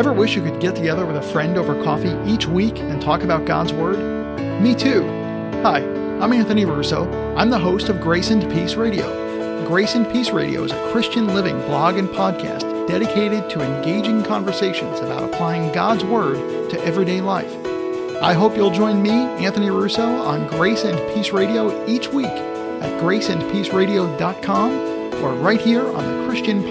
Ever wish you could get together with a friend over coffee each week and talk about God's Word? Me too. Hi, I'm Anthony Russo. I'm the host of Grace and Peace Radio. Grace and Peace Radio is a Christian living blog and podcast dedicated to engaging conversations about applying God's Word to everyday life. I hope you'll join me, Anthony Russo, on Grace and Peace Radio each week at graceandpeaceradio.com or right here on the Christian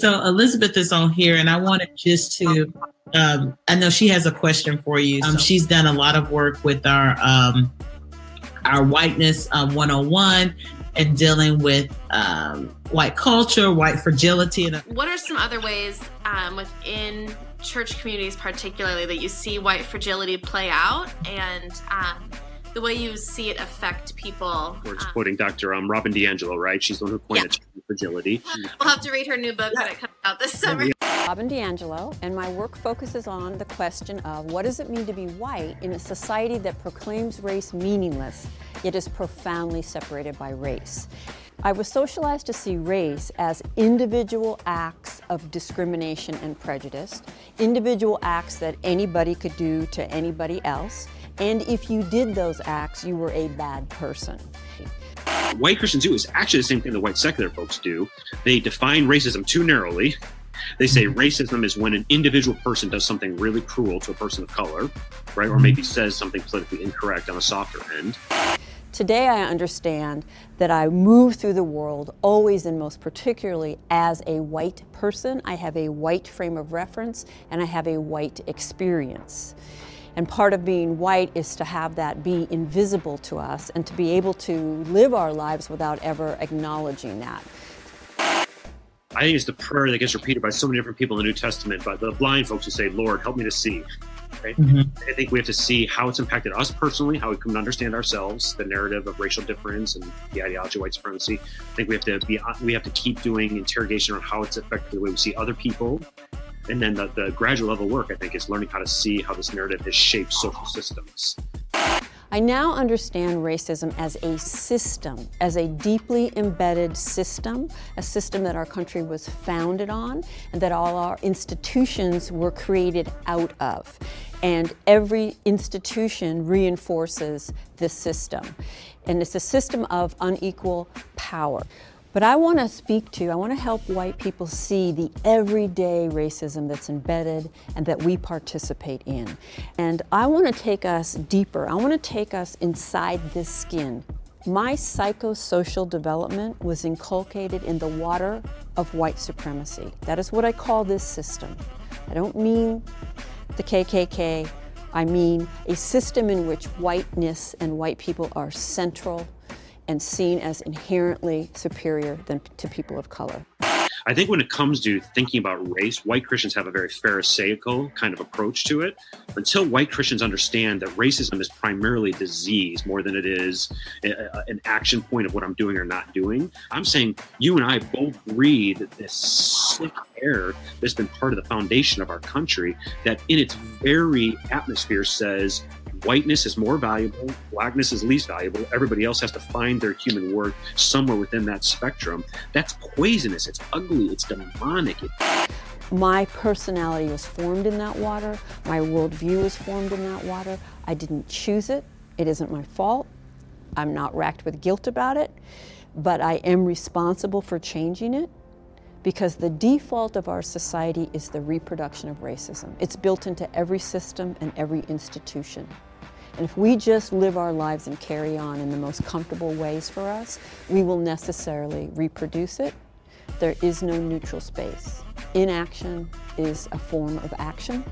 So Elizabeth is on here, and I wanted just to. Um, I know she has a question for you. Um, she's done a lot of work with our um, our whiteness um, 101 and dealing with um, white culture, white fragility. And what are some other ways um, within church communities, particularly, that you see white fragility play out and um, the way you see it affect people? We're um, quoting Dr. Um, Robin DiAngelo, right? She's the one who coined yeah. fragility. We'll have to read her new book when it comes out this summer. Robin DiAngelo, and my work focuses on the question of what does it mean to be white in a society that proclaims race meaningless, yet is profoundly separated by race. I was socialized to see race as individual acts of discrimination and prejudice, individual acts that anybody could do to anybody else, and if you did those acts, you were a bad person. White Christians do is actually the same thing that white secular folks do. They define racism too narrowly they say mm-hmm. racism is when an individual person does something really cruel to a person of color, right? Or maybe mm-hmm. says something politically incorrect on a softer end. Today, I understand that I move through the world always and most particularly as a white person. I have a white frame of reference and I have a white experience. And part of being white is to have that be invisible to us and to be able to live our lives without ever acknowledging that. I think it's the prayer that gets repeated by so many different people in the New Testament, by the blind folks who say, Lord, help me to see. Right? Mm-hmm. I think we have to see how it's impacted us personally, how we come to understand ourselves, the narrative of racial difference and the ideology of white supremacy. I think we have to be we have to keep doing interrogation on how it's affected the way we see other people. And then the, the gradual level work, I think, is learning how to see how this narrative has shaped social systems. I now understand racism as a system, as a deeply embedded system, a system that our country was founded on and that all our institutions were created out of. And every institution reinforces this system. And it's a system of unequal power. But I want to speak to, I want to help white people see the everyday racism that's embedded and that we participate in. And I want to take us deeper. I want to take us inside this skin. My psychosocial development was inculcated in the water of white supremacy. That is what I call this system. I don't mean the KKK, I mean a system in which whiteness and white people are central and seen as inherently superior than to people of color. I think when it comes to thinking about race, white Christians have a very Pharisaical kind of approach to it. Until white Christians understand that racism is primarily disease more than it is a, a, an action point of what I'm doing or not doing, I'm saying you and I both breathe this sick air that's been part of the foundation of our country that in its very atmosphere says whiteness is more valuable, blackness is least valuable. Everybody else has to find their human worth somewhere within that spectrum. That's poisonous. It's ugly. It's demonic. My personality was formed in that water. My worldview was formed in that water. I didn't choose it. It isn't my fault. I'm not racked with guilt about it, but I am responsible for changing it because the default of our society is the reproduction of racism. It's built into every system and every institution. And if we just live our lives and carry on in the most comfortable ways for us, we will necessarily reproduce it. There is no neutral space. Inaction is a form of action.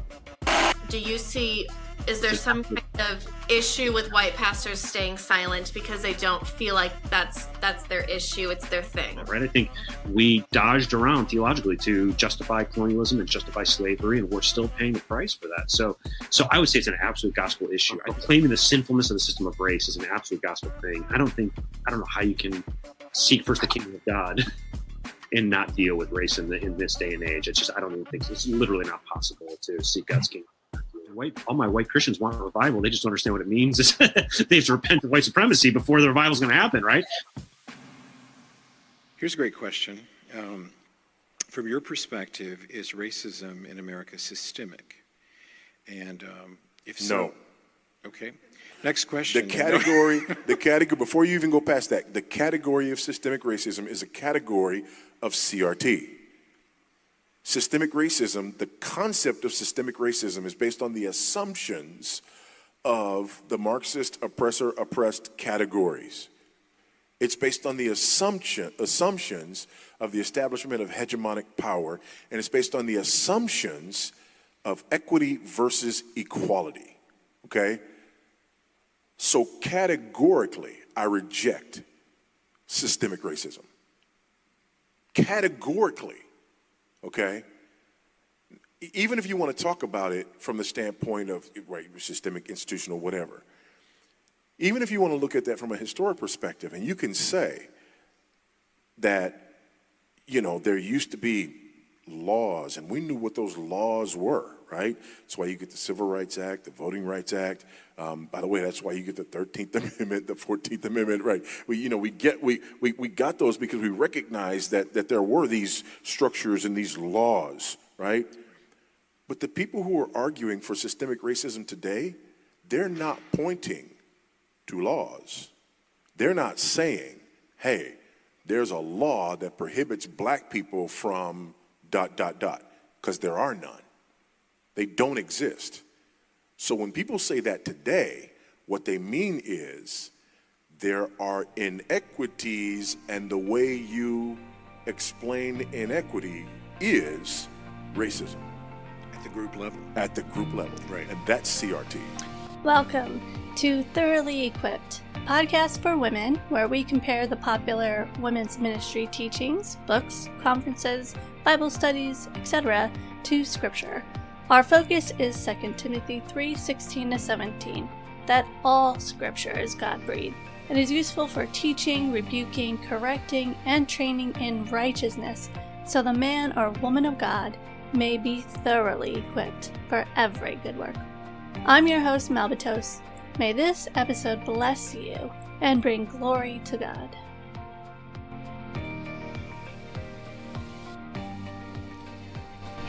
Do you see is there some kind of issue with white pastors staying silent because they don't feel like that's that's their issue it's their thing? Right i think we dodged around theologically to justify colonialism and justify slavery and we're still paying the price for that. So so i would say it's an absolute gospel issue. Claiming the sinfulness of the system of race is an absolute gospel thing. I don't think i don't know how you can seek first the kingdom of god and not deal with race in, the, in this day and age. It's just i don't even think it's literally not possible to seek god's kingdom white, all my white Christians want revival. They just don't understand what it means. they have to repent of white supremacy before the revival is going to happen, right? Here's a great question. Um, from your perspective, is racism in America systemic? And um, if so, No. okay. Next question. The category, the category, before you even go past that, the category of systemic racism is a category of CRT. Systemic racism, the concept of systemic racism is based on the assumptions of the Marxist oppressor oppressed categories. It's based on the assumption, assumptions of the establishment of hegemonic power, and it's based on the assumptions of equity versus equality. Okay? So categorically, I reject systemic racism. Categorically, okay? Even if you want to talk about it from the standpoint of right, systemic, institutional, whatever, even if you want to look at that from a historic perspective, and you can say that, you know, there used to be laws, and we knew what those laws were, right? That's why you get the Civil Rights Act, the Voting Rights Act. Um, by the way, that's why you get the 13th Amendment, the 14th Amendment, right? We, you know, we get we, we, we got those because we recognize that that there were these structures and these laws, right? But the people who are arguing for systemic racism today, they're not pointing to laws. They're not saying, hey, there's a law that prohibits black people from dot, dot, dot, because there are none. They don't exist. So when people say that today, what they mean is there are inequities, and the way you explain inequity is racism At the group level. at the group level. Right. And that's CRT. Welcome to Thoroughly Equipped, podcast for women where we compare the popular women's ministry teachings, books, conferences, Bible studies, etc. to scripture. Our focus is 2 Timothy 3:16 to 17, that all scripture is God-breathed and is useful for teaching, rebuking, correcting, and training in righteousness, so the man or woman of God may be thoroughly equipped for every good work. I'm your host, Malbatos. May this episode bless you and bring glory to God.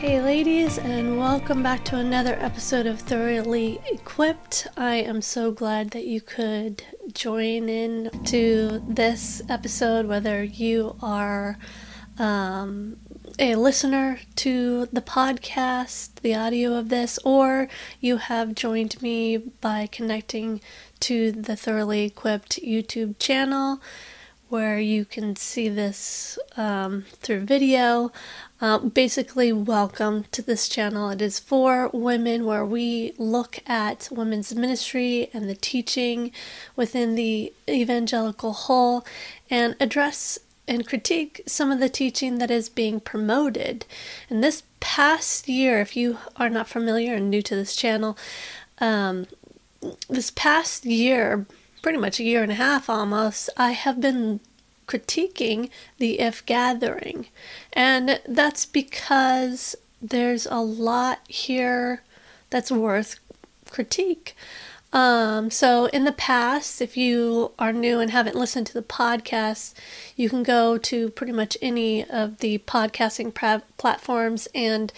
Hey, ladies, and welcome back to another episode of Thoroughly Equipped. I am so glad that you could join in to this episode, whether you are um, a listener to the podcast, the audio of this, or you have joined me by connecting to the Thoroughly Equipped YouTube channel where you can see this um, through video. Uh, basically, welcome to this channel. It is for women where we look at women's ministry and the teaching within the evangelical whole and address and critique some of the teaching that is being promoted. And this past year, if you are not familiar and new to this channel, um, this past year, pretty much a year and a half almost, I have been critiquing the If Gathering. And that's because there's a lot here that's worth critique. Um, so, in the past, if you are new and haven't listened to the podcast, you can go to pretty much any of the podcasting pra- platforms and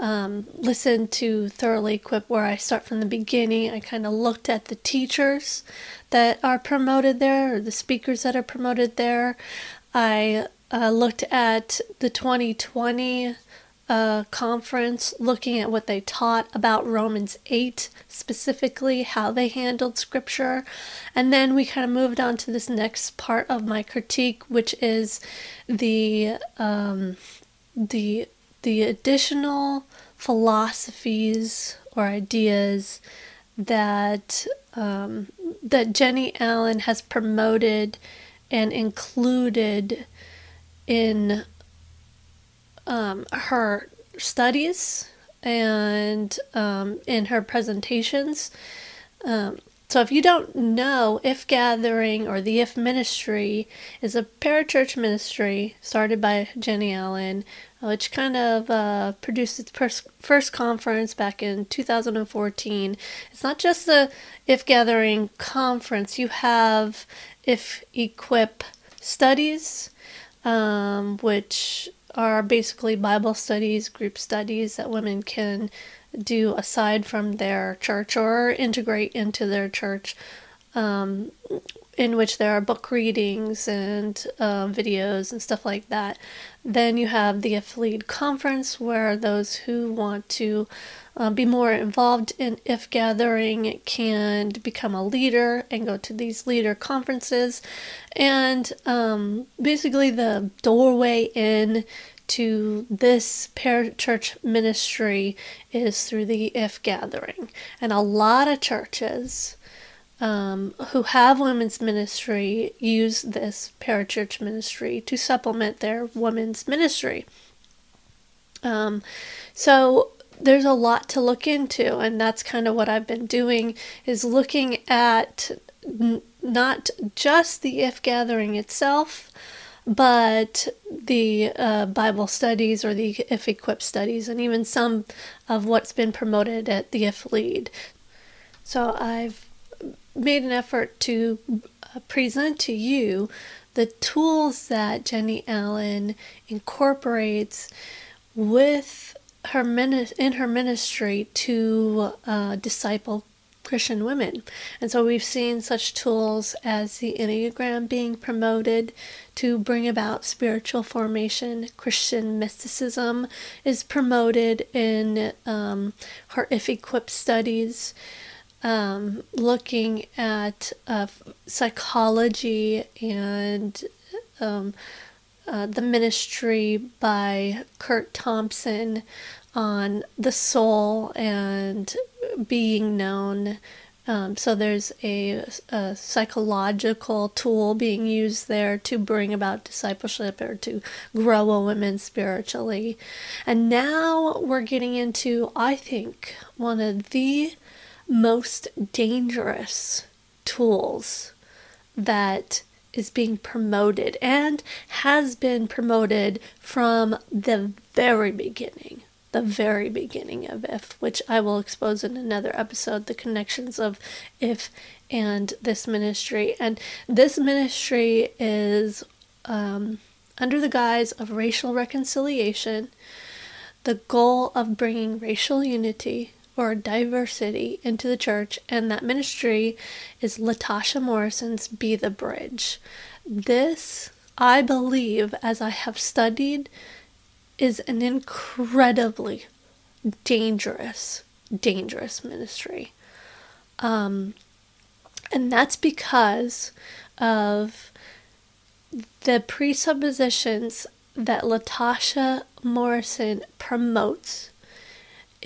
um, listen to Thoroughly Equipped, where I start from the beginning. I kind of looked at the teachers that are promoted there, or the speakers that are promoted there. I uh, looked at the 2020 uh, conference looking at what they taught about Romans 8, specifically how they handled scripture. And then we kind of moved on to this next part of my critique, which is the um, the the additional philosophies or ideas that um, that Jennie Allen has promoted and included in um, her studies and um, in her presentations. Um, so if you don't know, If Gathering or the If Ministry is a parachurch ministry started by Jennie Allen, which kind of uh, produced its pers- first conference back in 2014. It's not just the If Gathering conference. You have If Equip studies, um, which are basically Bible studies, group studies that women can do aside from their church or integrate into their church, um, in which there are book readings and uh, videos and stuff like that. Then you have the Lead Conference, where those who want to uh, be more involved in If Gathering can become a leader and go to these leader conferences. And um, basically, the doorway in to this parachurch ministry is through the If Gathering. And a lot of churches um, who have women's ministry use this parachurch ministry to supplement their women's ministry. Um, so there's a lot to look into, and that's kind of what I've been doing is looking at n- not just the If Gathering itself, but the uh, Bible studies or the If equipped studies, and even some of what's been promoted at the If Lead. So I've made an effort to uh, present to you the tools that Jennie Allen incorporates with her in her ministry to uh, disciple Christian women. And so we've seen such tools as the Enneagram being promoted to bring about spiritual formation. Christian mysticism is promoted in um, her If Equipped studies. Um, looking at uh, psychology and um, uh, the ministry by Curt Thompson on the soul and being known. Um, so there's a, a, psychological tool being used there to bring about discipleship or to grow a woman spiritually. And now we're getting into, I think, one of the most dangerous tools that is being promoted and has been promoted from the very beginning the very beginning of if, which I will expose in another episode the connections of if and this ministry. And this ministry is um, under the guise of racial reconciliation, the goal of bringing racial unity or diversity into the church, and that ministry is Latasha Morrison's Be the Bridge. This, I believe, as I have studied is an incredibly dangerous, dangerous ministry. Um, and that's because of the presuppositions that Latasha Morrison promotes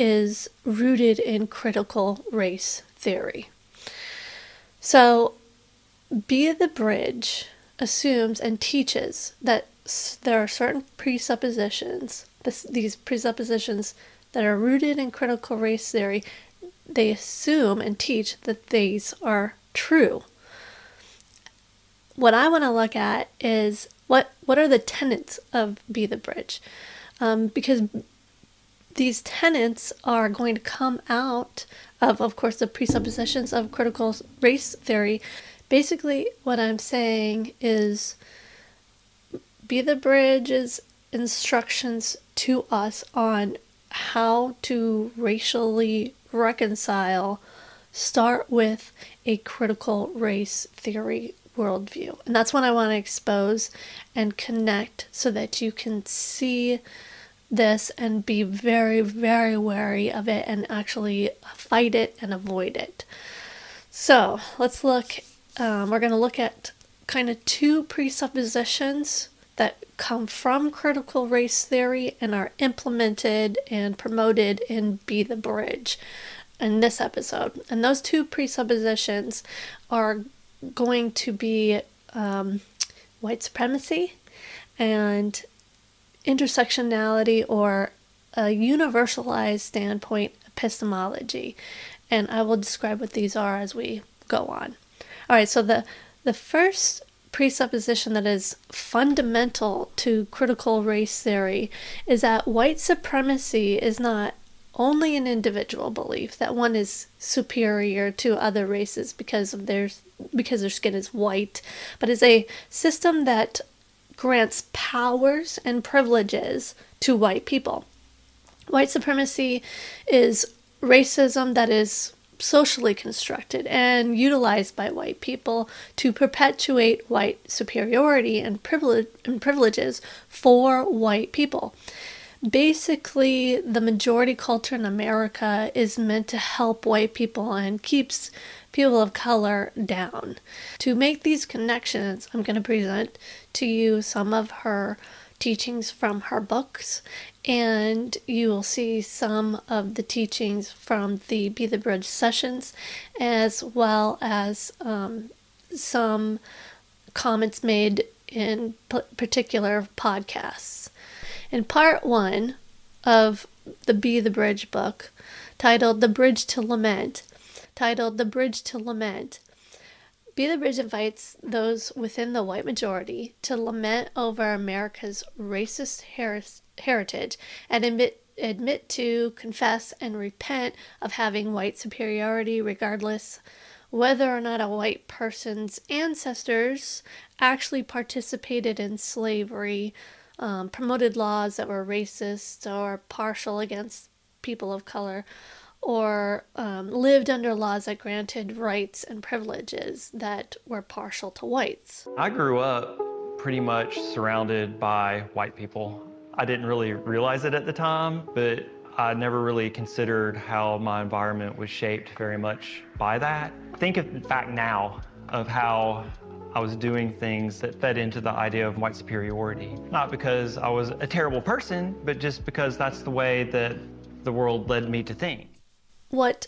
is rooted in critical race theory. So, Be the Bridge assumes and teaches that there are certain presuppositions, this, these presuppositions that are rooted in critical race theory. They assume and teach that these are true. What I want to look at is what what are the tenets of Be the Bridge, um, because these tenets are going to come out of, of course, the presuppositions of critical race theory. Basically, what I'm saying is be the Bridge's instructions to us on how to racially reconcile start with a critical race theory worldview. And that's what I want to expose and connect so that you can see this and be very, very wary of it and actually fight it and avoid it. So let's look, um, we're going to look at kind of two presuppositions that come from critical race theory and are implemented and promoted in Be the Bridge in this episode. And those two presuppositions are going to be um, white supremacy and intersectionality or a universalized standpoint epistemology. And I will describe what these are as we go on. All right, so the the first presupposition that is fundamental to critical race theory is that white supremacy is not only an individual belief that one is superior to other races because of their because their skin is white, but is a system that grants powers and privileges to white people. White supremacy is racism that is socially constructed and utilized by white people to perpetuate white superiority and, privilege, and privileges for white people. Basically, the majority culture in America is meant to help white people and keeps people of color down. To make these connections, I'm going to present to you some of her teachings from her books, and you will see some of the teachings from the Be the Bridge sessions, as well as um, some comments made in p- particular podcasts. In part one of the Be the Bridge book, titled The Bridge to Lament, titled The Bridge to Lament, be the Bridge invites those within the white majority to lament over America's racist her- heritage and admit, admit to, confess, and repent of having white superiority, regardless whether or not a white person's ancestors actually participated in slavery, um, promoted laws that were racist or partial against people of color, or um, lived under laws that granted rights and privileges that were partial to whites. I grew up pretty much surrounded by white people. I didn't really realize it at the time, but I never really considered how my environment was shaped very much by that. Think of back now of how I was doing things that fed into the idea of white superiority. Not because I was a terrible person, but just because that's the way that the world led me to think what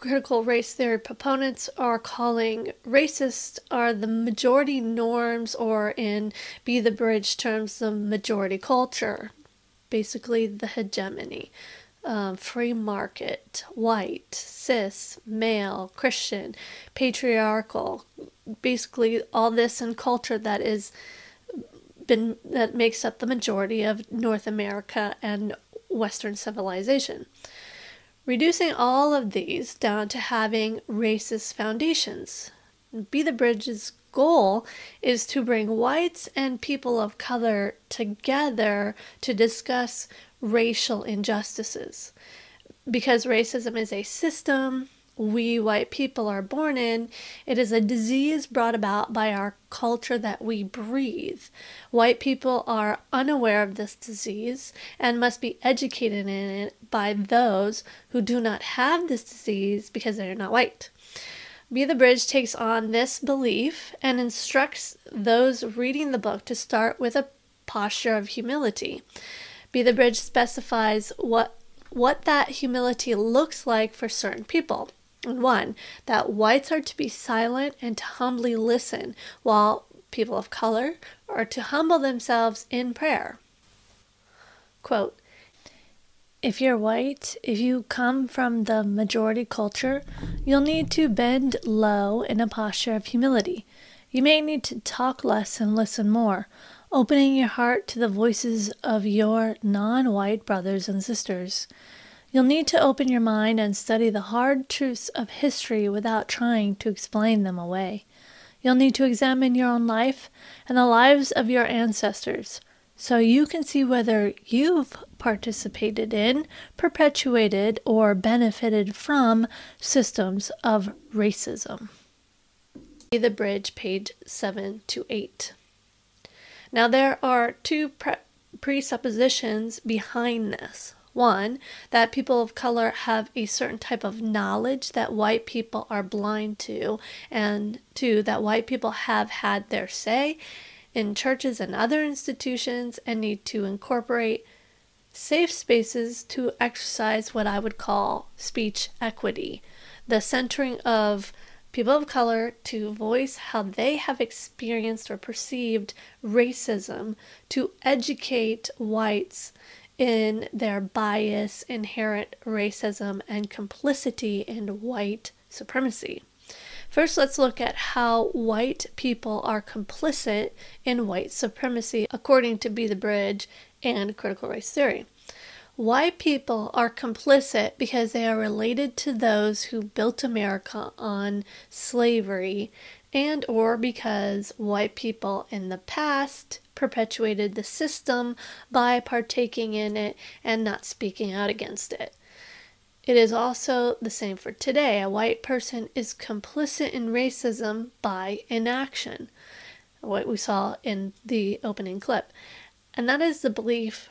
critical race theory proponents are calling racist are the majority norms, or in Be the Bridge terms, the majority culture, basically the hegemony. Um, free market, white, cis, male, Christian, patriarchal, basically all this and culture that is been that makes up the majority of North America and Western civilization reducing all of these down to having racist foundations. Be the Bridge's goal is to bring whites and people of color together to discuss racial injustices. Because racism is a system, we white people are born in. It is a disease brought about by our culture that we breathe. White people are unaware of this disease and must be educated in it by those who do not have this disease because they are not white. Be the Bridge takes on this belief and instructs those reading the book to start with a posture of humility. Be the Bridge specifies what what that humility looks like for certain people. One, that whites are to be silent and to humbly listen, while people of color are to humble themselves in prayer. Quote, if you're white, if you come from the majority culture, you'll need to bend low in a posture of humility. You may need to talk less and listen more, opening your heart to the voices of your non white brothers and sisters. You'll need to open your mind and study the hard truths of history without trying to explain them away. You'll need to examine your own life and the lives of your ancestors so you can see whether you've participated in, perpetuated, or benefited from systems of racism. The bridge, page 7 to 8. Now, there are two pre- presuppositions behind this. One, that people of color have a certain type of knowledge that white people are blind to, and two, that white people have had their say in churches and other institutions and need to incorporate safe spaces to exercise what I would call speech equity, the centering of people of color to voice how they have experienced or perceived racism, to educate whites in their bias, inherent racism, and complicity in white supremacy. First, let's look at how white people are complicit in white supremacy, according to Be the Bridge and critical race theory. White people are complicit because they are related to those who built America on slavery and or because white people in the past perpetuated the system by partaking in it and not speaking out against it. It is also the same for today. A white person is complicit in racism by inaction, what we saw in the opening clip. And that is the belief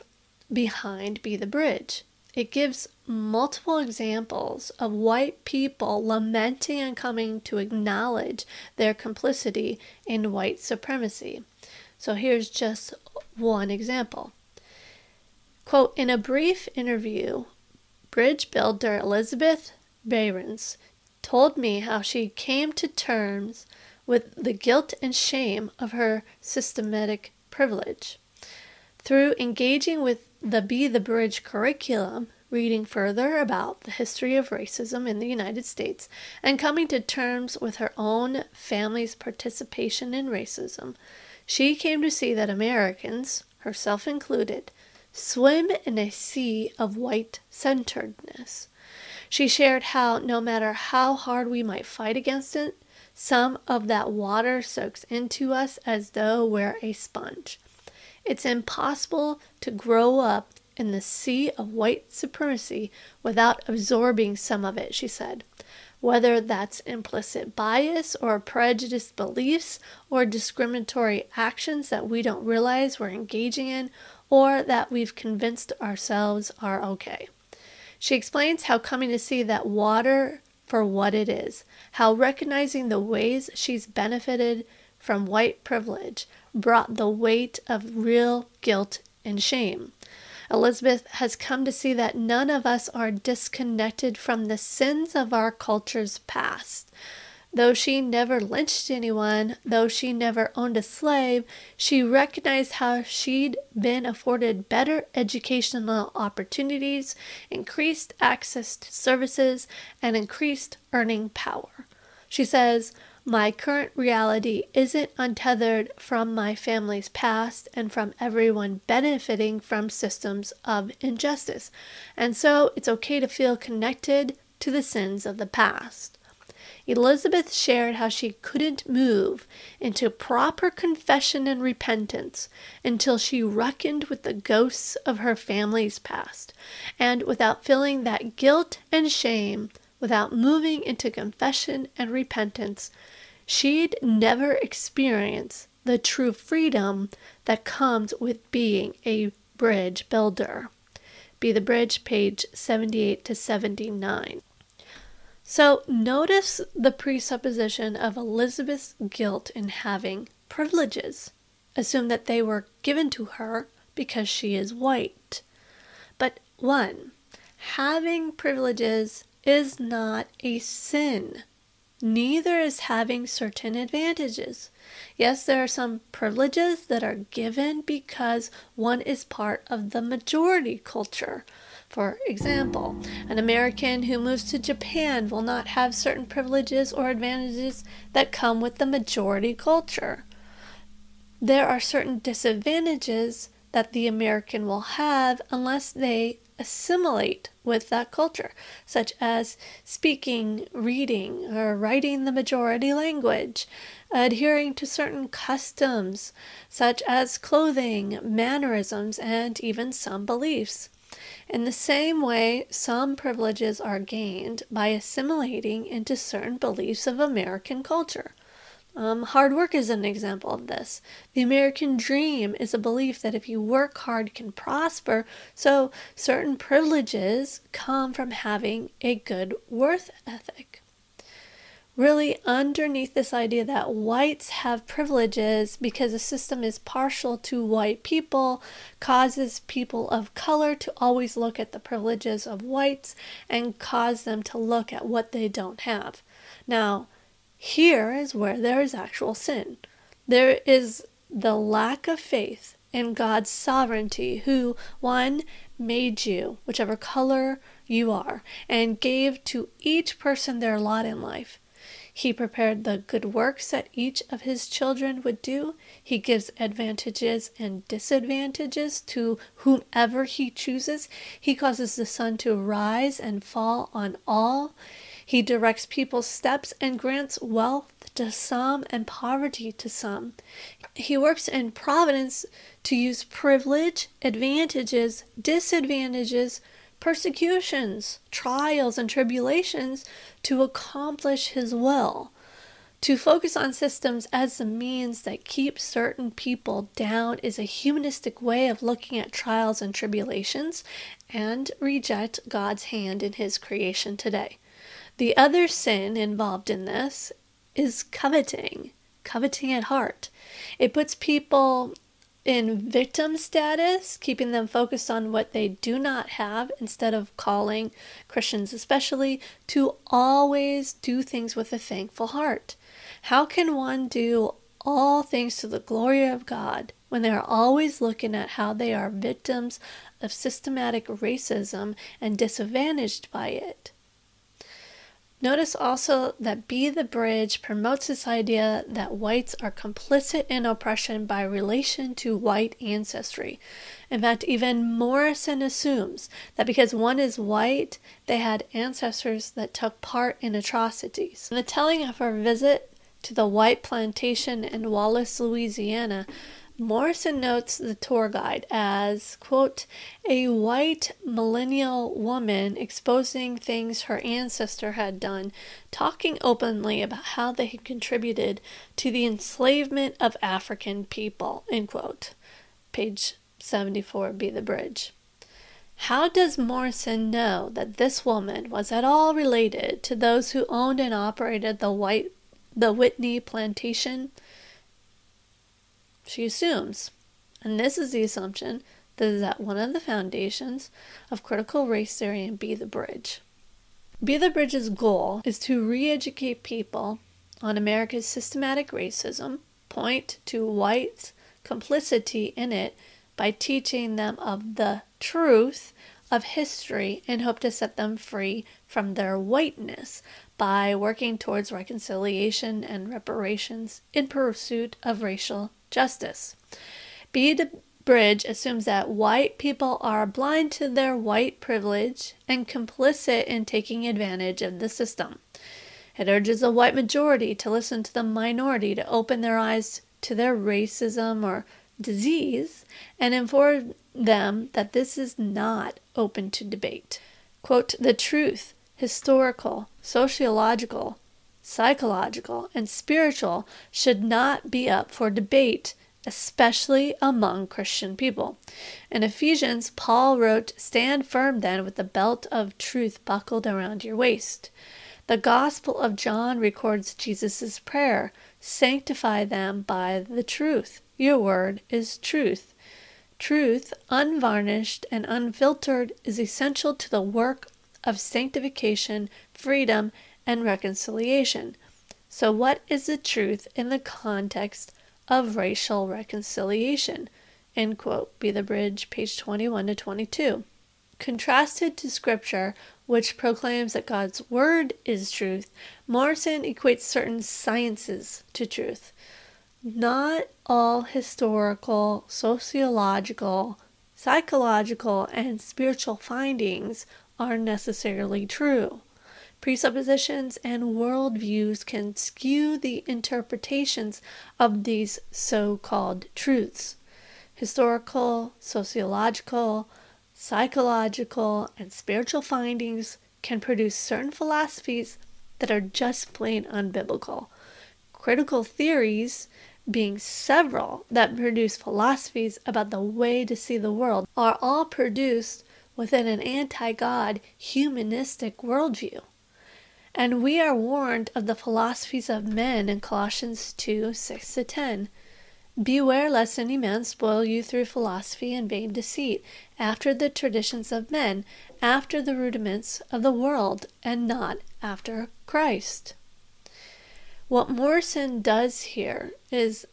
behind Be the Bridge. It gives multiple examples of white people lamenting and coming to acknowledge their complicity in white supremacy. So here's just one example. Quote In a brief interview, bridge builder Elizabeth Behrens told me how she came to terms with the guilt and shame of her systematic privilege. Through engaging with the Be the Bridge curriculum, reading further about the history of racism in the United States, and coming to terms with her own family's participation in racism, she came to see that Americans, herself included, swim in a sea of white centeredness. She shared how, no matter how hard we might fight against it, some of that water soaks into us as though we're a sponge. It's impossible to grow up in the sea of white supremacy without absorbing some of it, she said. Whether that's implicit bias or prejudiced beliefs or discriminatory actions that we don't realize we're engaging in or that we've convinced ourselves are okay. She explains how coming to see that water for what it is, how recognizing the ways she's benefited from white privilege brought the weight of real guilt and shame. Elizabeth has come to see that none of us are disconnected from the sins of our culture's past. Though she never lynched anyone, though she never owned a slave, she recognized how she'd been afforded better educational opportunities, increased access to services, and increased earning power. She says, my current reality isn't untethered from my family's past and from everyone benefiting from systems of injustice. And so it's okay to feel connected to the sins of the past. Elizabeth shared how she couldn't move into proper confession and repentance until she reckoned with the ghosts of her family's past. And without feeling that guilt and shame, without moving into confession and repentance, she'd never experience the true freedom that comes with being a bridge builder. Be the bridge, page 78 to 79. So notice the presupposition of Elizabeth's guilt in having privileges. Assume that they were given to her because she is white. But one, having privileges is not a sin. Neither is having certain advantages. Yes, there are some privileges that are given because one is part of the majority culture. For example, an American who moves to Japan will not have certain privileges or advantages that come with the majority culture. There are certain disadvantages that the American will have unless they assimilate with that culture, such as speaking, reading, or writing the majority language, adhering to certain customs, such as clothing, mannerisms, and even some beliefs. In the same way, some privileges are gained by assimilating into certain beliefs of American culture. Um, hard work is an example of this. The American dream is a belief that if you work hard, can prosper. So, certain privileges come from having a good worth ethic. Really, underneath this idea that whites have privileges because the system is partial to white people, causes people of color to always look at the privileges of whites and cause them to look at what they don't have. Now, here is where there is actual sin. There is the lack of faith in God's sovereignty, who, one, made you, whichever color you are, and gave to each person their lot in life. He prepared the good works that each of his children would do. He gives advantages and disadvantages to whomever he chooses. He causes the sun to rise and fall on all. He directs people's steps and grants wealth to some and poverty to some. He works in providence to use privilege, advantages, disadvantages, persecutions, trials, and tribulations to accomplish His will. To focus on systems as the means that keep certain people down is a humanistic way of looking at trials and tribulations and reject God's hand in His creation today. The other sin involved in this is coveting, coveting at heart. It puts people in victim status, keeping them focused on what they do not have instead of calling Christians, especially, to always do things with a thankful heart. How can one do all things to the glory of God when they are always looking at how they are victims of systematic racism and disadvantaged by it? Notice also that Be the Bridge promotes this idea that whites are complicit in oppression by relation to white ancestry. In fact, even Morrison assumes that because one is white, they had ancestors that took part in atrocities. In the telling of her visit to the white plantation in Wallace, Louisiana, Morrison notes the tour guide as, quote, a white millennial woman exposing things her ancestor had done, talking openly about how they had contributed to the enslavement of African people, end quote. Page 74, Be the Bridge. How does Morrison know that this woman was at all related to those who owned and operated the white the Whitney plantation? She assumes, and this is the assumption, that one of the foundations of critical race theory and Be the Bridge. Be the Bridge's goal is to re educate people on America's systematic racism, point to whites' complicity in it by teaching them of the truth of history and hope to set them free from their whiteness by working towards reconciliation and reparations in pursuit of racial justice. Be the Bridge assumes that white people are blind to their white privilege and complicit in taking advantage of the system. It urges a white majority to listen to the minority to open their eyes to their racism or disease and inform them that this is not open to debate. Quote, the truth, historical, sociological, psychological, and spiritual should not be up for debate, especially among Christian people. In Ephesians, Paul wrote, Stand firm then with the belt of truth buckled around your waist. The Gospel of John records Jesus' prayer Sanctify them by the truth. Your word is truth. Truth, unvarnished and unfiltered, is essential to the work of sanctification, freedom, and reconciliation. So, what is the truth in the context of racial reconciliation? End quote. Be the bridge, page 21 to 22. Contrasted to Scripture, which proclaims that God's Word is truth, Morrison equates certain sciences to truth. Not all historical, sociological, psychological, and spiritual findings are necessarily true. Presuppositions and worldviews can skew the interpretations of these so called truths. Historical, sociological, psychological, and spiritual findings can produce certain philosophies that are just plain unbiblical. Critical theories, being several that produce philosophies about the way to see the world, are all produced within an anti God humanistic worldview. And we are warned of the philosophies of men in Colossians 2 6 to 10. Beware lest any man spoil you through philosophy and vain deceit, after the traditions of men, after the rudiments of the world, and not after Christ. What Morrison does here is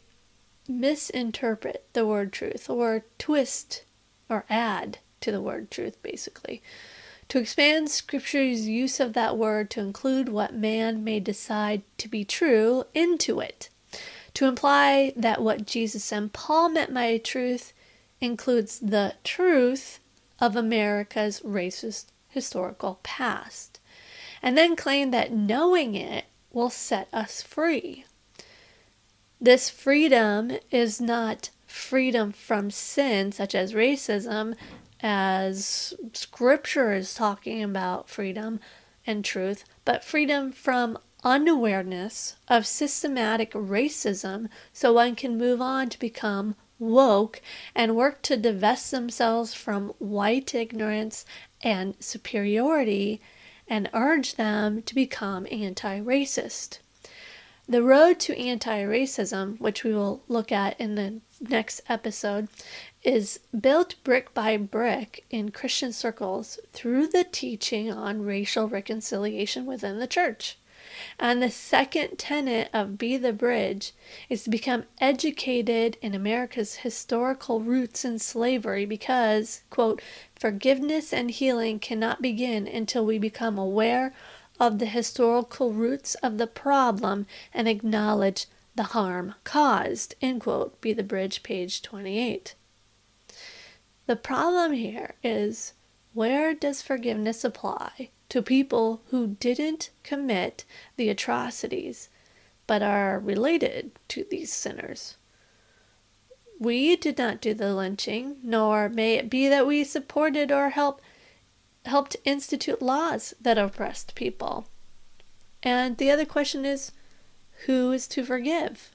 misinterpret the word truth, or twist or add to the word truth, basically to expand Scripture's use of that word to include what man may decide to be true into it, to imply that what Jesus and Paul meant by truth includes the truth of America's racist historical past, and then claim that knowing it will set us free. This freedom is not freedom from sin, such as racism, as scripture is talking about freedom and truth, but freedom from unawareness of systematic racism so one can move on to become woke and work to divest themselves from white ignorance and superiority and urge them to become anti racist. The road to anti racism, which we will look at in the next episode, is built brick by brick in Christian circles through the teaching on racial reconciliation within the church. And the second tenet of Be the Bridge is to become educated in America's historical roots in slavery because, quote, forgiveness and healing cannot begin until we become aware of the historical roots of the problem and acknowledge the harm caused, end quote, Be the Bridge, page 28. The problem here is where does forgiveness apply to people who didn't commit the atrocities but are related to these sinners. We did not do the lynching, nor may it be that we supported or helped helped institute laws that oppressed people. And the other question is who is to forgive?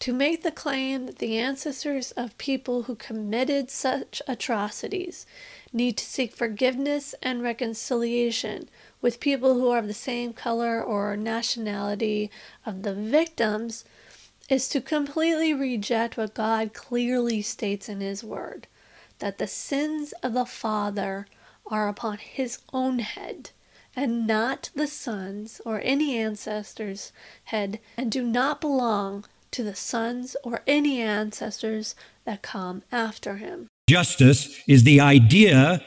To make the claim that the ancestors of people who committed such atrocities need to seek forgiveness and reconciliation with people who are of the same color or nationality of the victims is to completely reject what God clearly states in His Word that the sins of the father are upon his own head and not the son's or any ancestor's head and do not belong to the sons or any ancestors that come after him. Justice is the idea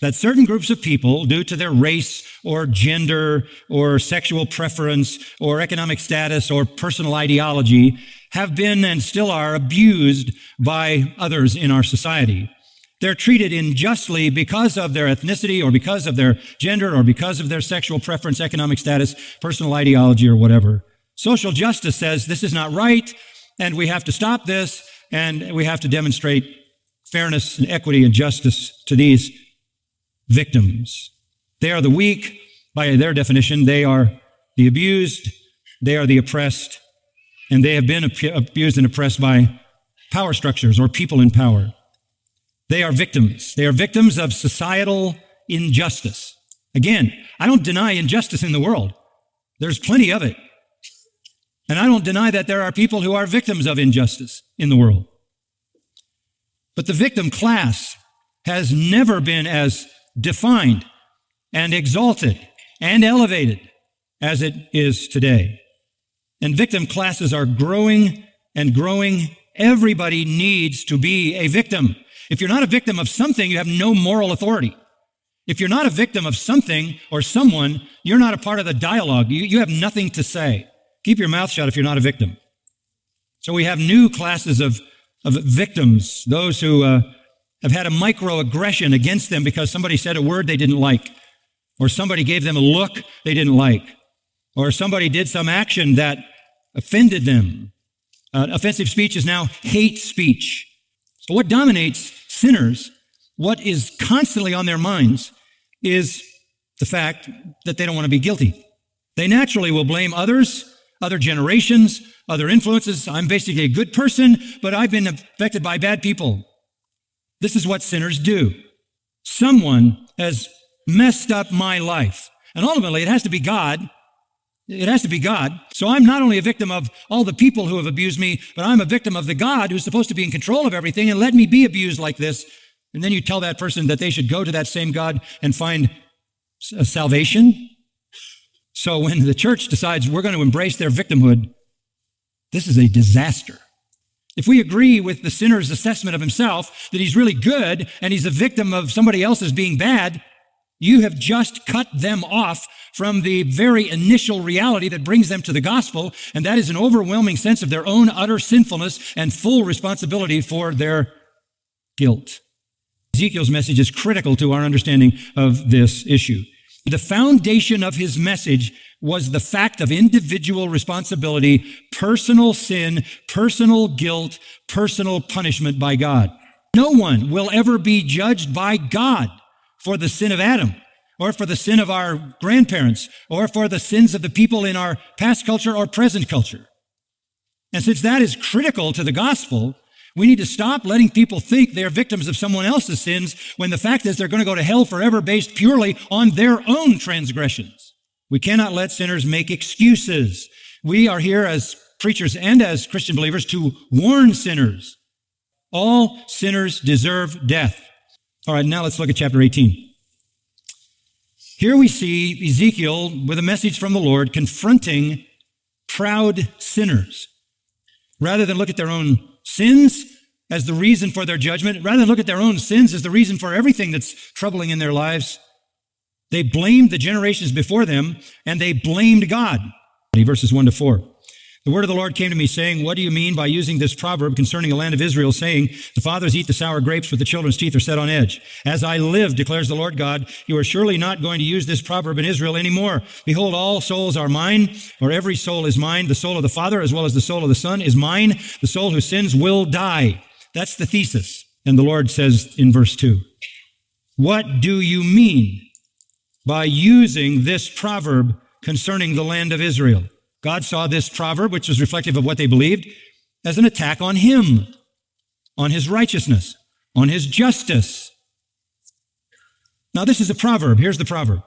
that certain groups of people, due to their race or gender or sexual preference or economic status or personal ideology, have been and still are abused by others in our society. They're treated unjustly because of their ethnicity or because of their gender or because of their sexual preference, economic status, personal ideology, or whatever. Social justice says this is not right and we have to stop this and we have to demonstrate fairness and equity and justice to these victims. They are the weak, by their definition, they are the abused, they are the oppressed, and they have been abused and oppressed by power structures or people in power. They are victims. They are victims of societal injustice. Again, I don't deny injustice in the world. There's plenty of it. And I don't deny that there are people who are victims of injustice in the world. But the victim class has never been as defined and exalted and elevated as it is today. And victim classes are growing and growing. Everybody needs to be a victim. If you're not a victim of something, you have no moral authority. If you're not a victim of something or someone, you're not a part of the dialogue. You, you have nothing to say. Keep your mouth shut if you're not a victim. So we have new classes of of victims, those who uh, have had a microaggression against them because somebody said a word they didn't like, or somebody gave them a look they didn't like, or somebody did some action that offended them. Uh, offensive speech is now hate speech. So, what dominates sinners, what is constantly on their minds, is the fact that they don't want to be guilty. They naturally will blame others, other generations, other influences. I'm basically a good person, but I've been affected by bad people. This is what sinners do. Someone has messed up my life. And ultimately, it has to be God. It has to be God. So I'm not only a victim of all the people who have abused me, but I'm a victim of the God who's supposed to be in control of everything and let me be abused like this. And then you tell that person that they should go to that same God and find salvation. So when the church decides we're going to embrace their victimhood, this is a disaster. If we agree with the sinner's assessment of himself that he's really good and he's a victim of somebody else's being bad, You have just cut them off from the very initial reality that brings them to the gospel, and that is an overwhelming sense of their own utter sinfulness and full responsibility for their guilt. Ezekiel's message is critical to our understanding of this issue. The foundation of his message was the fact of individual responsibility, personal sin, personal guilt, personal punishment by God. No one will ever be judged by God for the sin of Adam or for the sin of our grandparents or for the sins of the people in our past culture or present culture. And since that is critical to the gospel, we need to stop letting people think they're victims of someone else's sins when the fact is they're going to go to hell forever based purely on their own transgressions. We cannot let sinners make excuses. We are here as preachers and as Christian believers to warn sinners. All sinners deserve death. All right, now let's look at chapter 18. Here we see Ezekiel with a message from the Lord confronting proud sinners. Rather than look at their own sins as the reason for their judgment, rather than look at their own sins as the reason for everything that's troubling in their lives, they blamed the generations before them and they blamed God. Verses 1 to 4. The word of the Lord came to me saying, What do you mean by using this proverb concerning the land of Israel, saying, The fathers eat the sour grapes, but the children's teeth are set on edge? As I live, declares the Lord God, you are surely not going to use this proverb in Israel anymore. Behold, all souls are mine, or every soul is mine. The soul of the Father, as well as the soul of the Son, is mine. The soul who sins will die. That's the thesis. And the Lord says in verse 2, What do you mean by using this proverb concerning the land of Israel? God saw this proverb, which was reflective of what they believed, as an attack on him, on his righteousness, on his justice. Now, this is a proverb. Here's the proverb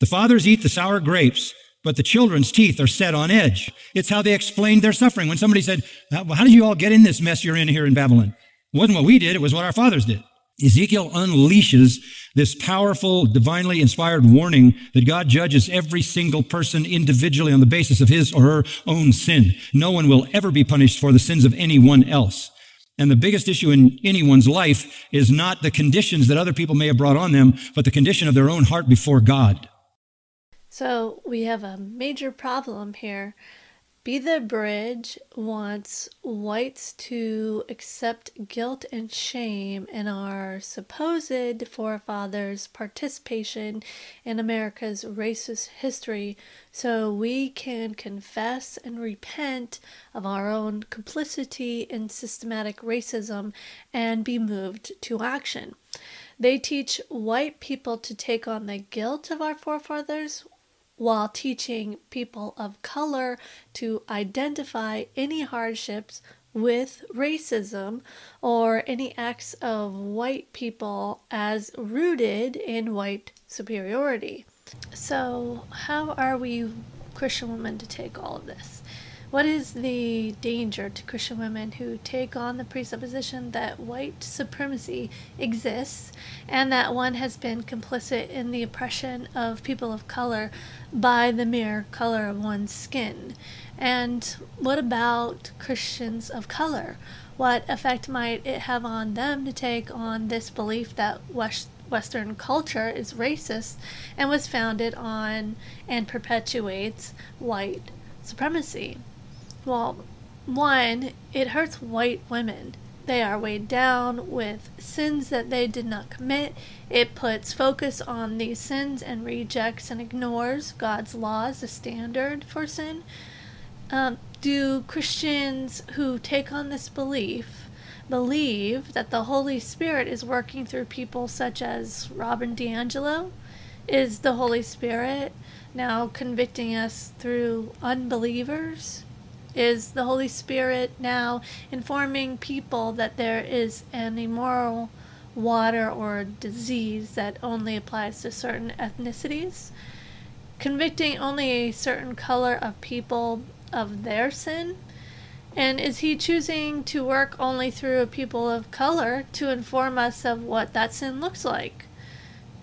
The fathers eat the sour grapes, but the children's teeth are set on edge. It's how they explained their suffering. When somebody said, How did you all get in this mess you're in here in Babylon? It wasn't what we did, it was what our fathers did. Ezekiel unleashes this powerful, divinely inspired warning that God judges every single person individually on the basis of his or her own sin. No one will ever be punished for the sins of anyone else. And the biggest issue in anyone's life is not the conditions that other people may have brought on them, but the condition of their own heart before God. So we have a major problem here be the Bridge wants whites to accept guilt and shame in our supposed forefathers' participation in America's racist history so we can confess and repent of our own complicity in systematic racism and be moved to action. They teach white people to take on the guilt of our forefathers while teaching people of color to identify any hardships with racism or any acts of white people as rooted in white superiority. So, how are we Christian women to take all of this? What is the danger to Christian women who take on the presupposition that white supremacy exists and that one has been complicit in the oppression of people of color by the mere color of one's skin? And what about Christians of color? What effect might it have on them to take on this belief that West Western culture is racist and was founded on and perpetuates white supremacy? Well, one, it hurts white women. They are weighed down with sins that they did not commit. It puts focus on these sins and rejects and ignores God's laws, the standard for sin. Um, do Christians who take on this belief believe that the Holy Spirit is working through people such as Robin DiAngelo? Is the Holy Spirit now convicting us through unbelievers? Is the Holy Spirit now informing people that there is an immoral water or disease that only applies to certain ethnicities? Convicting only a certain color of people of their sin? And is he choosing to work only through a people of color to inform us of what that sin looks like?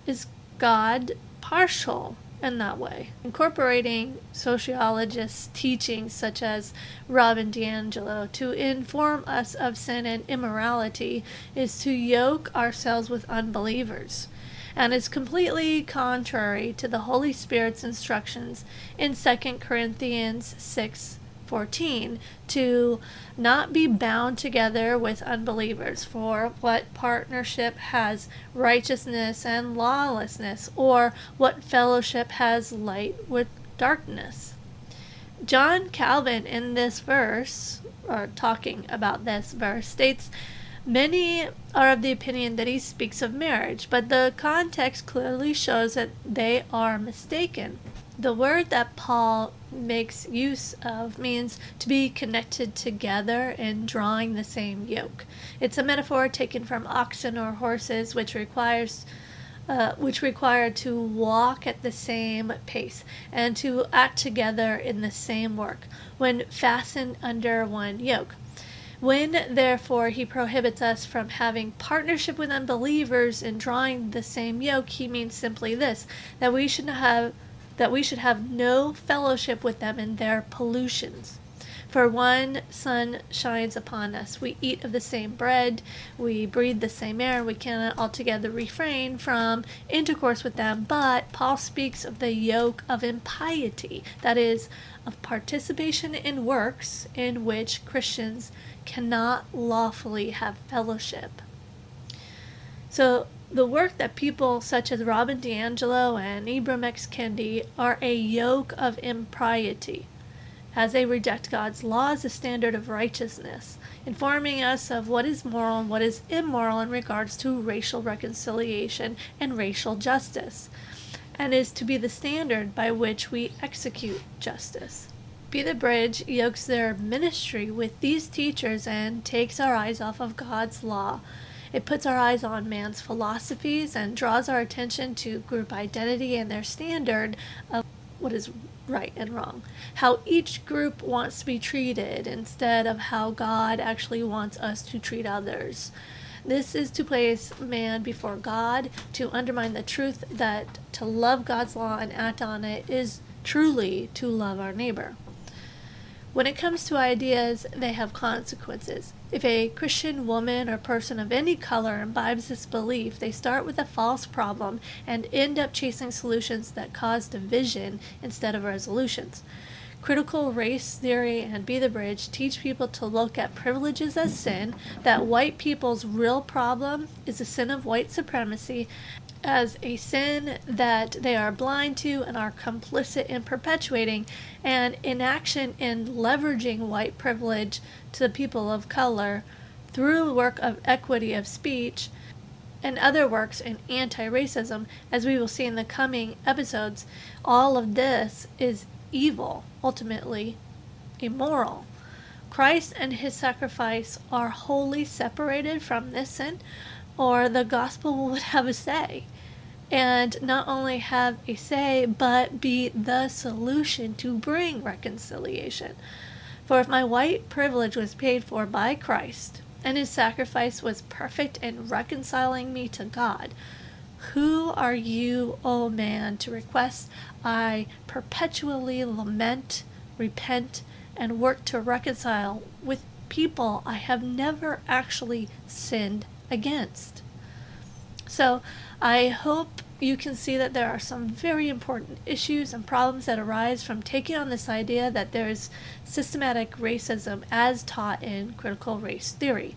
Is God partial? In that way. Incorporating sociologists' teachings such as Robin DiAngelo to inform us of sin and immorality is to yoke ourselves with unbelievers. and is completely contrary to the Holy Spirit's instructions in 2 Corinthians 6 14 to not be bound together with unbelievers for what partnership has righteousness and lawlessness or what fellowship has light with darkness john calvin in this verse or talking about this verse states Many are of the opinion that he speaks of marriage, but the context clearly shows that they are mistaken. The word that Paul makes use of means to be connected together in drawing the same yoke. It's a metaphor taken from oxen or horses, which requires uh, which require to walk at the same pace and to act together in the same work when fastened under one yoke. When, therefore, he prohibits us from having partnership with unbelievers in drawing the same yoke, he means simply this that we should have that we should have no fellowship with them in their pollutions. For one sun shines upon us. We eat of the same bread, we breathe the same air, we cannot altogether refrain from intercourse with them. But Paul speaks of the yoke of impiety, that is, of participation in works in which Christians cannot lawfully have fellowship. So, the work that people such as Robin DiAngelo and Ibram X. Kendi are a yoke of impiety, as they reject God's law as a standard of righteousness, informing us of what is moral and what is immoral in regards to racial reconciliation and racial justice, and is to be the standard by which we execute justice. Be the Bridge yokes their ministry with these teachers and takes our eyes off of God's law. It puts our eyes on man's philosophies and draws our attention to group identity and their standard of what is right and wrong. How each group wants to be treated instead of how God actually wants us to treat others. This is to place man before God, to undermine the truth that to love God's law and act on it is truly to love our neighbor. When it comes to ideas, they have consequences. If a Christian woman or person of any color imbibes this belief, they start with a false problem and end up chasing solutions that cause division instead of resolutions. Critical race theory and Be the Bridge teach people to look at privileges as sin, that white people's real problem is the sin of white supremacy, as a sin that they are blind to and are complicit in perpetuating, and inaction in leveraging white privilege to the people of color through work of equity of speech and other works in anti racism, as we will see in the coming episodes. All of this is evil, ultimately immoral. Christ and his sacrifice are wholly separated from this sin, or the gospel would have a say. And not only have a say, but be the solution to bring reconciliation. For if my white privilege was paid for by Christ, and his sacrifice was perfect in reconciling me to God, who are you, O oh man, to request I perpetually lament, repent, and work to reconcile with people I have never actually sinned against? So I hope you can see that there are some very important issues and problems that arise from taking on this idea that there's systematic racism as taught in critical race theory.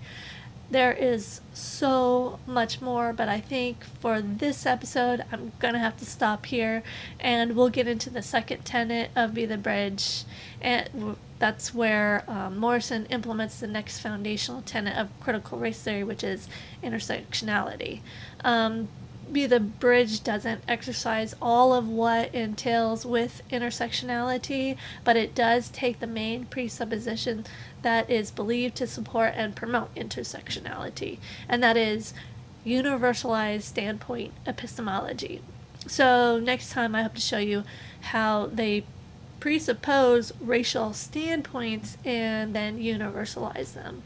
There is so much more, but I think for this episode, I'm going to have to stop here and we'll get into the second tenet of Be the Bridge. And that's where um, Morrison implements the next foundational tenet of critical race theory, which is intersectionality. Um, be the bridge doesn't exercise all of what entails with intersectionality, but it does take the main presupposition that is believed to support and promote intersectionality, and that is universalized standpoint epistemology. So, next time I hope to show you how they presuppose racial standpoints and then universalize them.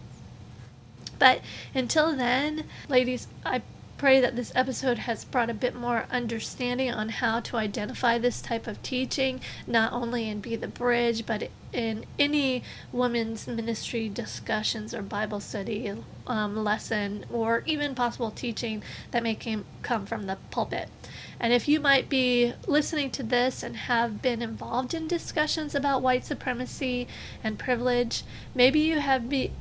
But until then, ladies, I pray that this episode has brought a bit more understanding on how to identify this type of teaching, not only in Be the Bridge, but in any women's ministry discussions or Bible study um, lesson or even possible teaching that may came, come from the pulpit. And if you might be listening to this and have been involved in discussions about white supremacy and privilege, maybe you have be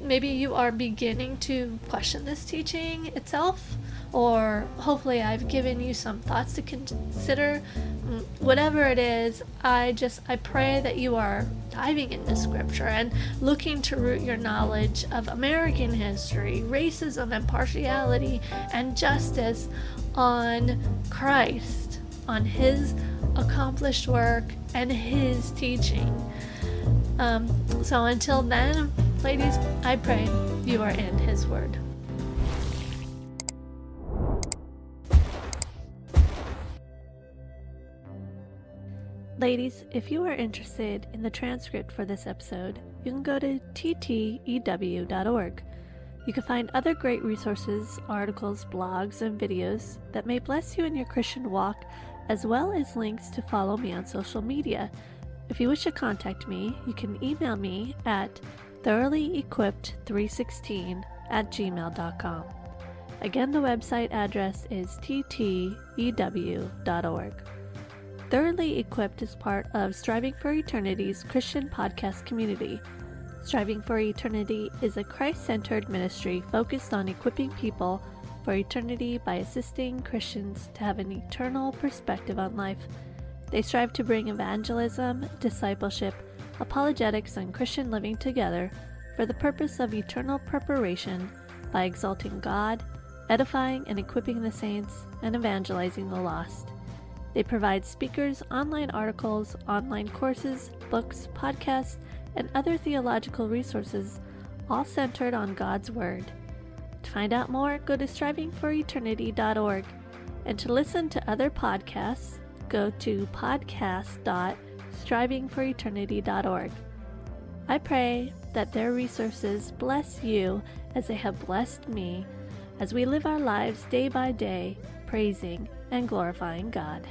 maybe you are beginning to question this teaching itself or hopefully I've given you some thoughts to consider. Mm, whatever it is, I just I pray that you are diving into scripture and looking to root your knowledge of American history, racism and partiality and justice on Christ, on his accomplished work and his teaching. Um, so until then, ladies, I pray you are in his word. Ladies, if you are interested in the transcript for this episode, you can go to ttew.org. You can find other great resources, articles, blogs, and videos that may bless you in your Christian walk, as well as links to follow me on social media. If you wish to contact me, you can email me at thoroughlyequipped316 at gmail.com. Again, the website address is ttew.org. Thoroughly Equipped is part of Striving for Eternity's Christian podcast community. Striving for Eternity is a Christ centered ministry focused on equipping people for eternity by assisting Christians to have an eternal perspective on life. They strive to bring evangelism, discipleship, apologetics, and Christian living together for the purpose of eternal preparation by exalting God, edifying and equipping the saints, and evangelizing the lost. They provide speakers, online articles, online courses, books, podcasts, and other theological resources, all centered on God's Word. To find out more, go to strivingforeternity.org. And to listen to other podcasts, go to podcast.strivingforeternity.org. I pray that their resources bless you as they have blessed me as we live our lives day by day, praising and glorifying God.